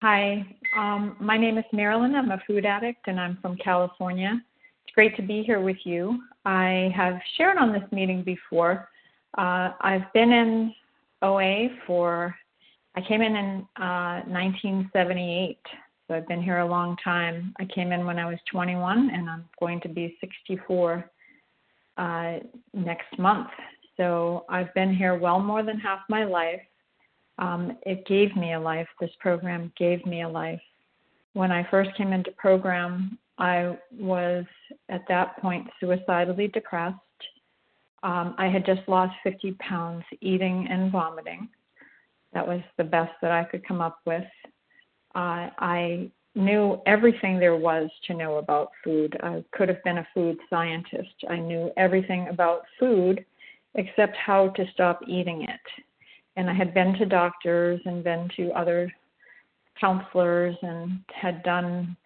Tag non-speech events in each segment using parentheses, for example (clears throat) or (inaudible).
Hi, um, my name is Marilyn. I'm a food addict and I'm from California. It's great to be here with you. I have shared on this meeting before. Uh, I've been in OA for, I came in in uh, 1978, so I've been here a long time. I came in when I was 21 and I'm going to be 64 uh, next month. So I've been here well more than half my life um, it gave me a life. This program gave me a life. When I first came into program, I was at that point suicidally depressed. Um, I had just lost 50 pounds eating and vomiting. That was the best that I could come up with. Uh, I knew everything there was to know about food. I could have been a food scientist. I knew everything about food except how to stop eating it and I had been to doctors and been to other counselors and had done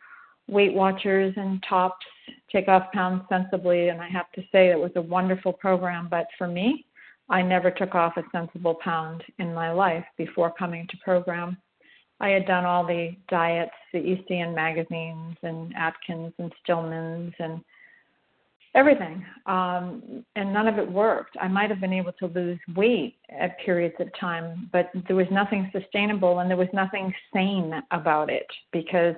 Weight Watchers and TOPS, Take Off Pounds Sensibly, and I have to say it was a wonderful program. But for me, I never took off a sensible pound in my life before coming to program. I had done all the diets, the ECN magazines, and Atkins and Stillman's, and everything um and none of it worked. I might have been able to lose weight at periods of time but there was nothing sustainable and there was nothing sane about it because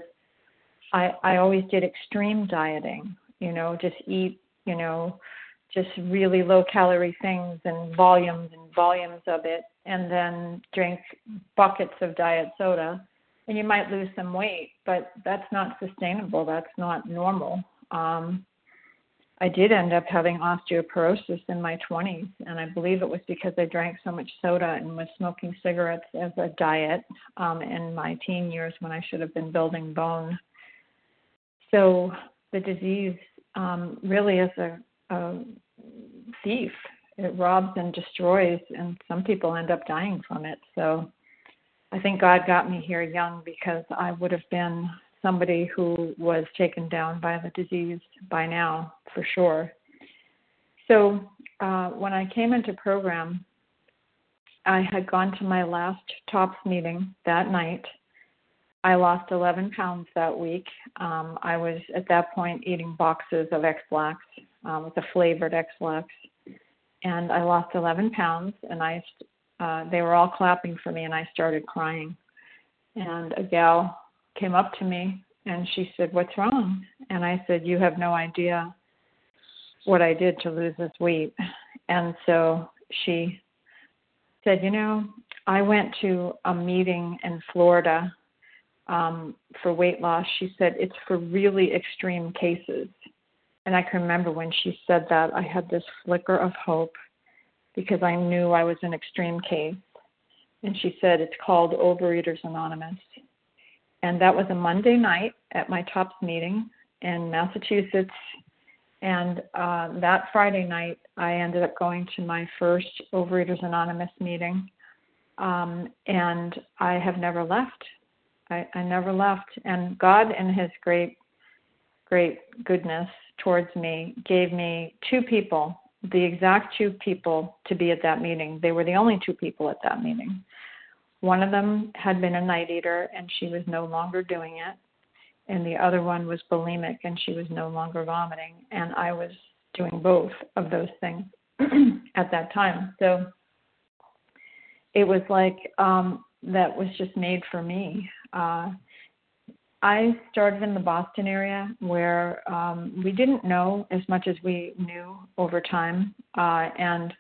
i i always did extreme dieting you know just eat you know just really low calorie things and volumes and volumes of it and then drink buckets of diet soda and you might lose some weight but that's not sustainable. That's not normal. Um I did end up having osteoporosis in my 20s, and I believe it was because I drank so much soda and was smoking cigarettes as a diet um, in my teen years when I should have been building bone. So the disease um, really is a, a thief. It robs and destroys, and some people end up dying from it. So I think God got me here young because I would have been somebody who was taken down by the disease by now, for sure. So uh, when I came into program, I had gone to my last TOPS meeting that night. I lost 11 pounds that week. Um, I was at that point eating boxes of Ex-Lax um, with a flavored Ex-Lax, and I lost 11 pounds. And I, uh, they were all clapping for me, and I started crying. And a gal came up to me and she said, What's wrong? And I said, You have no idea what I did to lose this weight. And so she said, You know, I went to a meeting in Florida um, for weight loss. She said, It's for really extreme cases. And I can remember when she said that, I had this flicker of hope because I knew I was an extreme case. And she said, It's called Overeaters Anonymous. And that was a Monday night at my TOPS meeting in Massachusetts. And uh, that Friday night, I ended up going to my first Overeaters Anonymous meeting. Um, and I have never left. I, I never left. And God, in His great, great goodness towards me, gave me two people, the exact two people to be at that meeting. They were the only two people at that meeting. One of them had been a night eater and she was no longer doing it. And the other one was bulimic and she was no longer vomiting. And I was doing both of those things (clears throat) at that time. So it was like um, that was just made for me. Uh, I started in the Boston area where um, we didn't know as much as we knew over time. Uh, and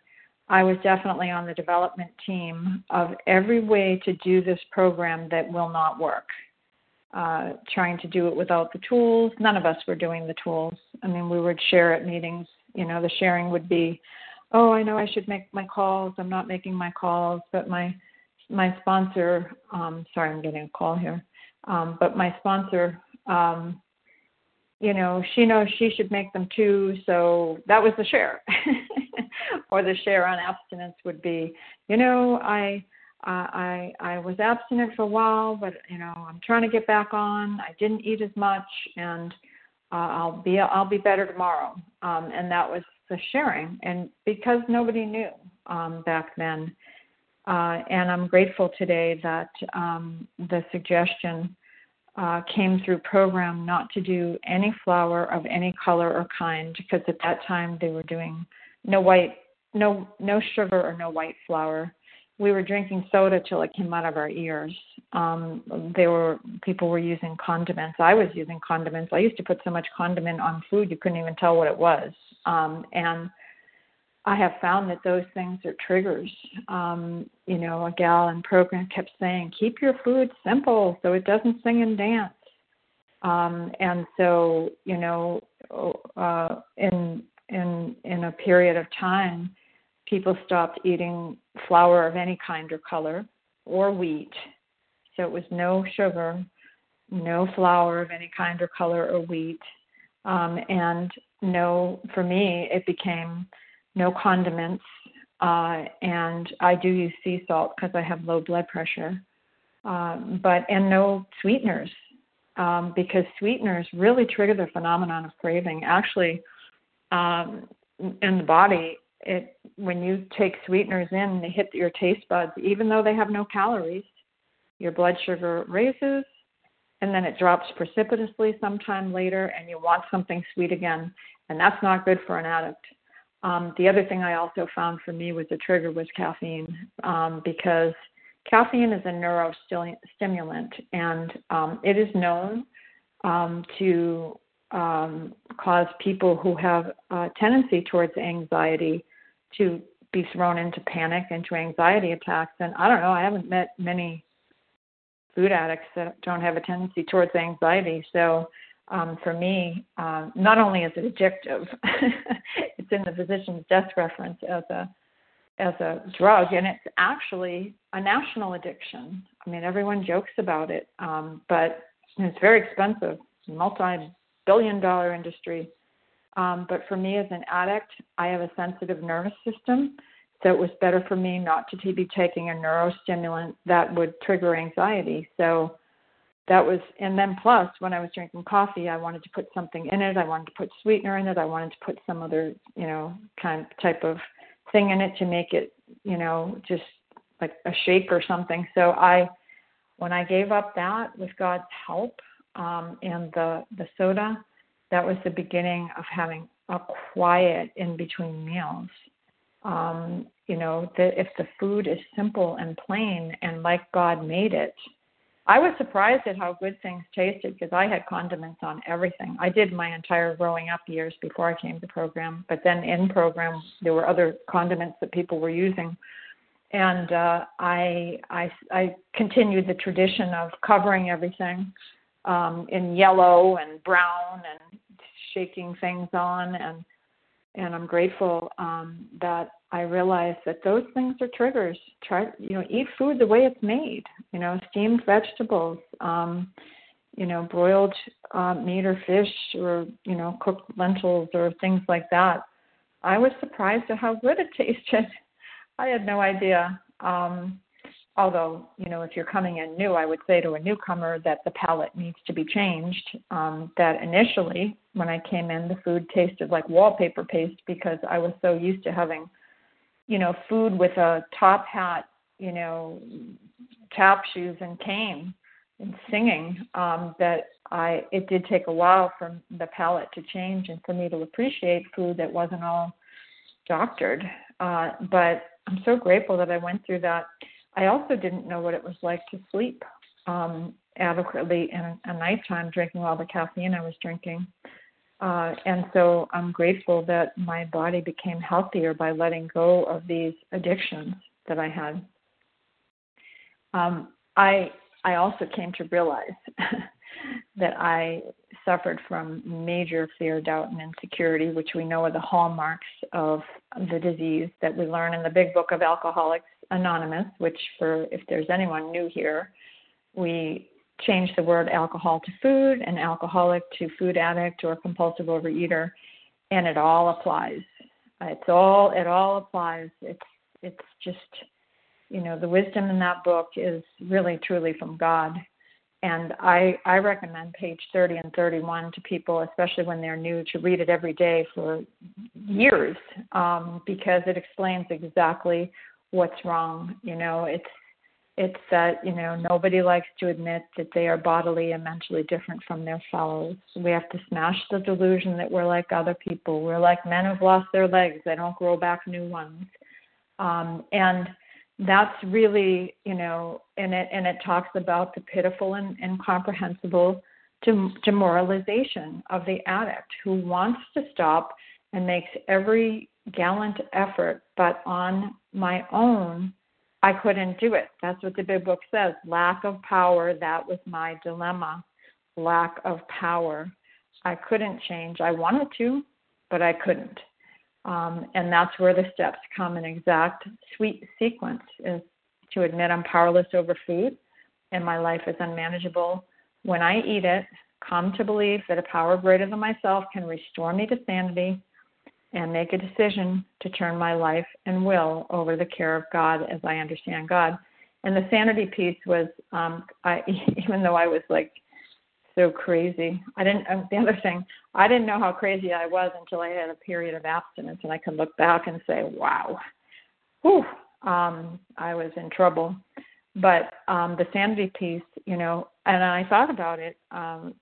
I was definitely on the development team of every way to do this program that will not work. Uh, trying to do it without the tools. None of us were doing the tools. I mean, we would share at meetings. You know, the sharing would be, "Oh, I know I should make my calls. I'm not making my calls, but my my sponsor. Um, sorry, I'm getting a call here. Um, but my sponsor um, you know, she knows she should make them too. So that was the share. (laughs) or the share on abstinence would be, you know, I uh, I I was abstinent for a while, but you know, I'm trying to get back on. I didn't eat as much, and uh, I'll be I'll be better tomorrow. Um, and that was the sharing. And because nobody knew um, back then, Uh, and I'm grateful today that um, the suggestion uh, came through program not to do any flour of any color or kind because at that time they were doing no white, no no sugar or no white flour. We were drinking soda till it came out of our ears. Um, they were people were using condiments. I was using condiments. I used to put so much condiment on food you couldn't even tell what it was. Um, and I have found that those things are triggers. Um, you know, a gal in program kept saying, keep your food simple so it doesn't sing and dance. Um, and so, you know, uh, in in in a period of time, people stopped eating flour of any kind or color or wheat. So it was no sugar, no flour of any kind or color or wheat, um, and no. For me, it became no condiments, uh, and I do use sea salt because I have low blood pressure. Um, but and no sweeteners um, because sweeteners really trigger the phenomenon of craving. Actually, um, in the body, it when you take sweeteners in, they hit your taste buds, even though they have no calories. Your blood sugar raises, and then it drops precipitously sometime later, and you want something sweet again, and that's not good for an addict. Um, the other thing I also found for me was a trigger was caffeine um, because caffeine is a neurostimulant and um, it is known um, to um, cause people who have a tendency towards anxiety to be thrown into panic, into anxiety attacks. And I don't know, I haven't met many food addicts that don't have a tendency towards anxiety. So um, for me, uh, not only is it addictive, (laughs) it's in the physician's desk reference as a as a drug, and it's actually a national addiction. I mean, everyone jokes about it, um, but it's very expensive, multi-billion-dollar industry. Um, but for me as an addict, I have a sensitive nervous system, so it was better for me not to be taking a neurostimulant that would trigger anxiety. So that was and then plus when i was drinking coffee i wanted to put something in it. I wanted to put sweetener in it. I wanted to put some other you know kind type of thing in it to make it you know just like a shake or something. So i when i gave up that with god's help um and the the soda that was the beginning of having a quiet in between meals um you know that if the food is simple and plain and like god made it I was surprised at how good things tasted because I had condiments on everything. I did my entire growing up years before I came to program, but then in program there were other condiments that people were using, and uh, I, I I continued the tradition of covering everything um, in yellow and brown and shaking things on and and I'm grateful um, that I realized that those things are triggers. Try, you know, eat food the way it's made. You know, steamed vegetables, um, you know, broiled uh, meat or fish, or you know, cooked lentils or things like that. I was surprised at how good it (laughs) tasted. I had no idea. Um, although you know if you're coming in new i would say to a newcomer that the palate needs to be changed. Um, that initially when i came in the food tasted like wallpaper paste because i was so used to having you know food with a top hat you know tap shoes and cane and singing um, that i it did take a while for the palate to change and for me to appreciate food that wasn't all doctored. Uh, but i'm so grateful that i went through that I also didn't know what it was like to sleep um, adequately in a nighttime, drinking all the caffeine I was drinking. Uh, and so I'm grateful that my body became healthier by letting go of these addictions that I had. Um, I I also came to realize (laughs) that I suffered from major fear, doubt, and insecurity, which we know are the hallmarks of the disease that we learn in the big book of Alcoholics Anonymous, which, for if there's anyone new here, we change the word alcohol to food and alcoholic to food addict or compulsive overeater, and it all applies. It's all it all applies. It's it's just you know the wisdom in that book is really truly from God and I, I recommend page 30 and 31 to people, especially when they're new, to read it every day for years um, because it explains exactly what's wrong. You know, it's it's that you know nobody likes to admit that they are bodily and mentally different from their fellows. We have to smash the delusion that we're like other people. We're like men who've lost their legs; they don't grow back new ones. Um, and that's really you know, and it and it talks about the pitiful and incomprehensible demoralization of the addict who wants to stop and makes every gallant effort, but on my own I couldn't do it. That's what the big book says. Lack of power, that was my dilemma. Lack of power. I couldn't change. I wanted to, but I couldn't. Um, and that's where the steps come in exact sweet sequence is to admit I'm powerless over food and my life is unmanageable. When I eat it, come to believe that a power greater than myself can restore me to sanity and make a decision to turn my life and will over the care of God as I understand God. And the sanity piece was, um, I (laughs) even though I was like so crazy, I didn't. Um, the other thing, I didn't know how crazy I was until I had a period of abstinence, and I could look back and say, "Wow, whew, um, I was in trouble." But um, the sanity piece, you know, and I thought about it um,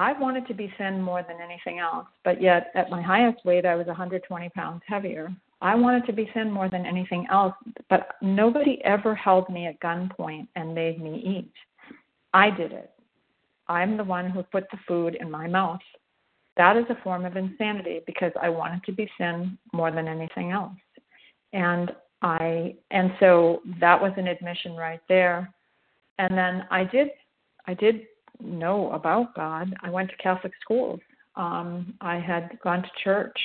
I wanted to be thin more than anything else, but yet at my highest weight, I was 120 pounds heavier. I wanted to be thin more than anything else, but nobody ever held me at gunpoint and made me eat. I did it. I'm the one who put the food in my mouth. That is a form of insanity because I wanted to be thin more than anything else. And I and so that was an admission right there. And then I did I did know about God. I went to Catholic schools. Um, I had gone to church.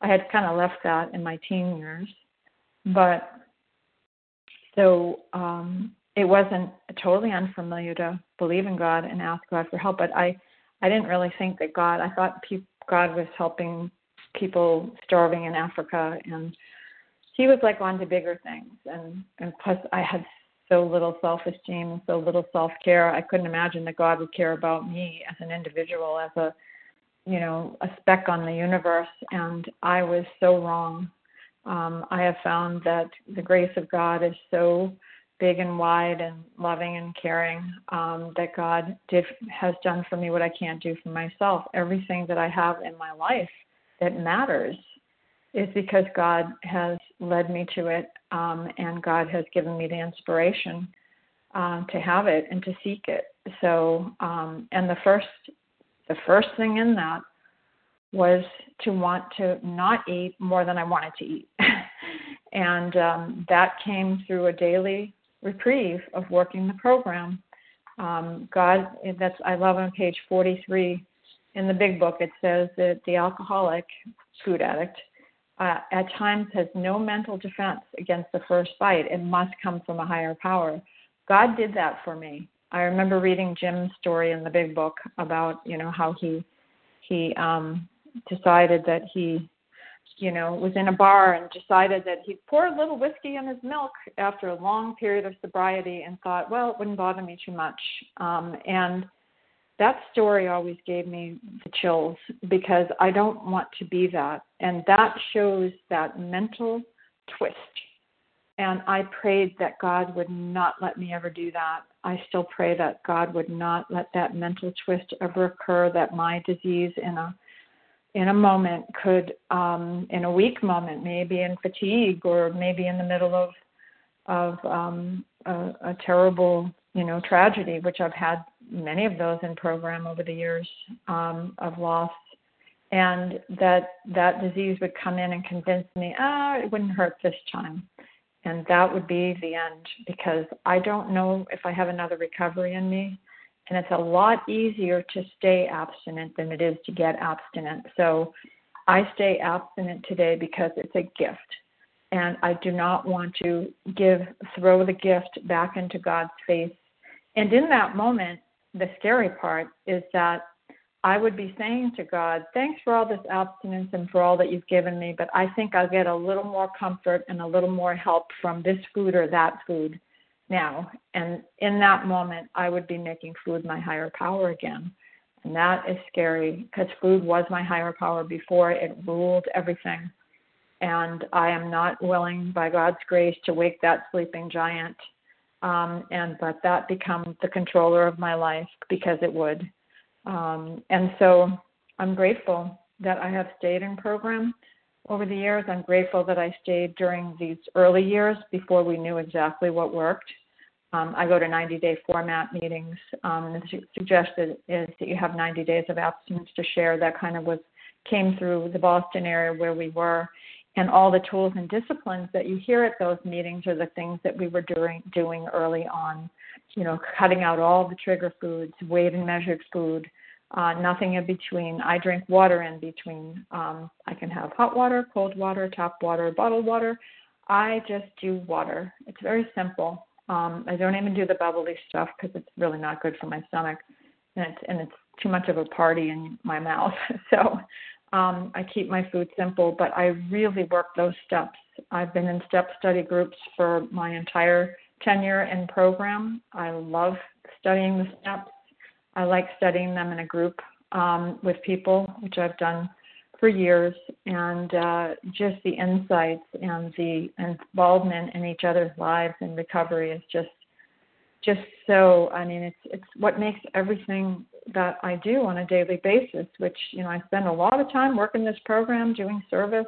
I had kind of left that in my teen years, but so um, it wasn't totally unfamiliar to believe in God and ask God for help. But I, I didn't really think that God. I thought pe- God was helping people starving in Africa, and He was like on to bigger things. And and plus, I had so little self esteem and so little self care. I couldn't imagine that God would care about me as an individual, as a you know, a speck on the universe, and I was so wrong. Um, I have found that the grace of God is so big and wide and loving and caring um, that God did has done for me what I can't do for myself. Everything that I have in my life that matters is because God has led me to it, um, and God has given me the inspiration uh, to have it and to seek it. So, um, and the first, the first thing in that was to want to not eat more than I wanted to eat, (laughs) and um, that came through a daily reprieve of working the program. Um, God, that's I love on page 43 in the big book. It says that the alcoholic food addict uh, at times has no mental defense against the first bite. It must come from a higher power. God did that for me. I remember reading Jim's story in the big book about you know how he he um, decided that he you know was in a bar and decided that he'd pour a little whiskey in his milk after a long period of sobriety and thought well it wouldn't bother me too much um, and that story always gave me the chills because I don't want to be that. And that shows that mental twist. And I prayed that God would not let me ever do that. I still pray that God would not let that mental twist ever occur, that my disease in a in a moment could um in a weak moment, maybe in fatigue or maybe in the middle of of um a, a terrible, you know, tragedy, which I've had many of those in program over the years um, of loss, and that that disease would come in and convince me, ah, it wouldn't hurt this time, and that would be the end because I don't know if I have another recovery in me, and it's a lot easier to stay abstinent than it is to get abstinent. So I stay abstinent today because it's a gift. And I do not want to give throw the gift back into God's face. And in that moment, the scary part is that I would be saying to God, Thanks for all this abstinence and for all that you've given me, but I think I'll get a little more comfort and a little more help from this food or that food now. And in that moment, I would be making food my higher power again. And that is scary because food was my higher power before, it ruled everything. and I am not willing, by God's grace, to wake that sleeping giant um, and let that become the controller of my life because it would. Um, and so I'm grateful that I have stayed in program over the years. I'm grateful that I stayed during these early years before we knew exactly what worked. Um, I go to 90 day format meetings. Um, and suggested is that you have 90 days of abstinence to share. That kind of was came through the Boston area where we were. And all the tools and disciplines that you hear at those meetings are the things that we were doing doing early on. You know, cutting out all the trigger foods, weighed and measured food, uh, nothing in between. I drink water in between. Um, I can have hot water, cold water, tap water, bottled water. I just do water. It's very simple. Um, I don't even do the bubbly stuff because it's really not good for my stomach, and it's and it's too much of a party in my mouth. (laughs) so um, I keep my food simple, but I really work those steps. I've been in step study groups for my entire tenure in program. I love studying the steps. I like studying them in a group um, with people, which I've done for years, and uh, just the insights and the involvement in each other's lives and recovery is just just so. I mean, it's it's what makes everything that I do on a daily basis. Which you know, I spend a lot of time working this program, doing service,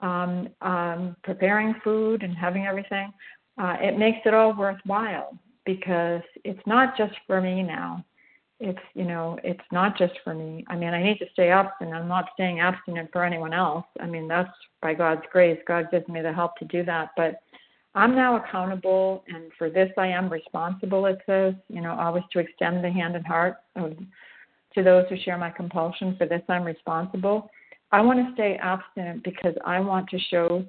um, um, preparing food, and having everything. Uh, it makes it all worthwhile because it's not just for me now it's you know it's not just for me. I mean i need to stay abstinent i'm not staying abstinent for anyone else. I mean that's by god's grace. God gives me the help to do that. But i'm now accountable and for this i am responsible it says you know always to extend the hand and heart of, to those who share my compulsion for this i'm responsible. I want to stay abstinent because i want to show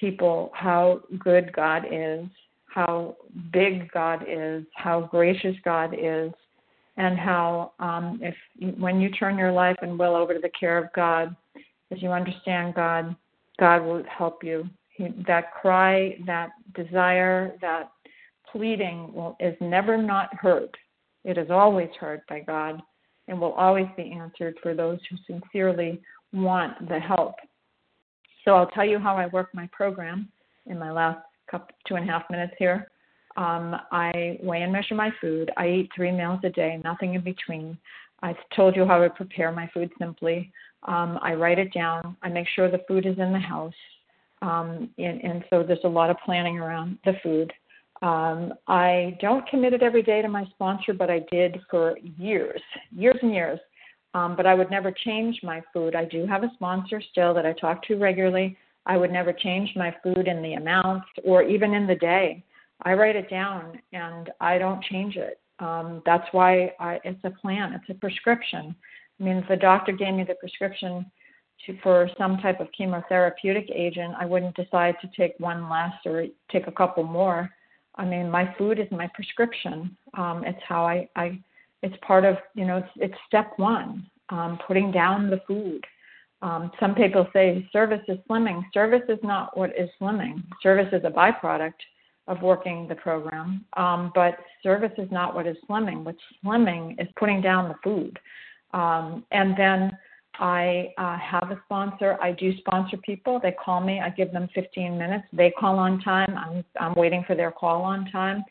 people how good god is how big god is how gracious god is and how um, if when you turn your life and will over to the care of God, as you understand God, God will help you. He, that cry, that desire, that pleading will, is never not heard. It is always heard by God and will always be answered for those who sincerely want the help. So I'll tell you how I work my program in my last couple, two and a half minutes here. Um, I weigh and measure my food. I eat three meals a day, nothing in between. I've told you how I prepare my food simply. Um, I write it down. I make sure the food is in the house. Um, and, and so there's a lot of planning around the food. Um, I don't commit it every day to my sponsor, but I did for years, years and years. Um, but I would never change my food. I do have a sponsor still that I talk to regularly. I would never change my food in the amounts or even in the day. I write it down and I don't change it. Um, that's why I, it's a plan, it's a prescription. I mean, if the doctor gave me the prescription to, for some type of chemotherapeutic agent, I wouldn't decide to take one less or take a couple more. I mean, my food is my prescription. Um, it's how I, I, it's part of, you know, it's, it's step one, um, putting down the food. Um, some people say service is slimming. Service is not what is slimming. Service is a byproduct of working the program. Um, but service is not what is slimming. What's slimming is putting down the food. Um, and then I uh, have a sponsor. I do sponsor people. They call me. I give them 15 minutes. They call on time. I'm, I'm waiting for their call on time.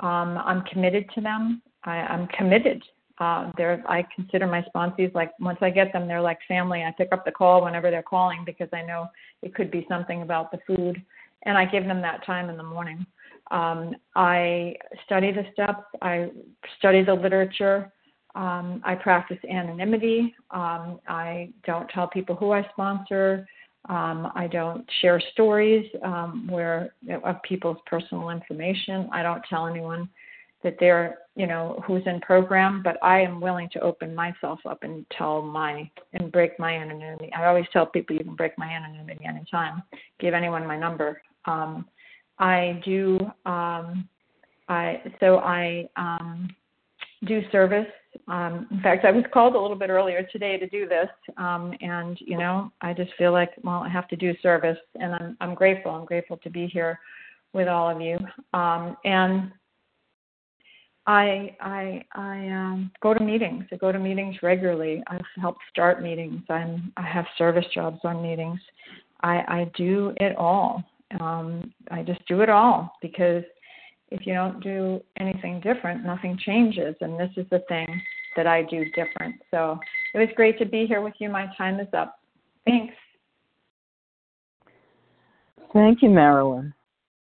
Um, I'm committed to them. I, I'm committed. Uh, they're, I consider my sponsees like once I get them, they're like family. I pick up the call whenever they're calling because I know it could be something about the food, and I give them that time in the morning. Um, I study the steps, I study the literature, um, I practice anonymity. Um, I don't tell people who I sponsor. Um, I don't share stories um, where of people's personal information. I don't tell anyone that they're, you know, who's in program, but I am willing to open myself up and tell my and break my anonymity. I always tell people you can break my anonymity anytime. Give anyone my number. Um, I do um, I so I um, do service. Um, in fact, I was called a little bit earlier today to do this, um, and you know, I just feel like well, I have to do service, and I'm I'm grateful. I'm grateful to be here with all of you, um, and I I I um, go to meetings. I go to meetings regularly. I've helped start meetings. I'm I have service jobs on meetings. I, I do it all. Um, I just do it all because if you don't do anything different, nothing changes. And this is the thing that I do different. So it was great to be here with you. My time is up. Thanks. Thank you, Marilyn.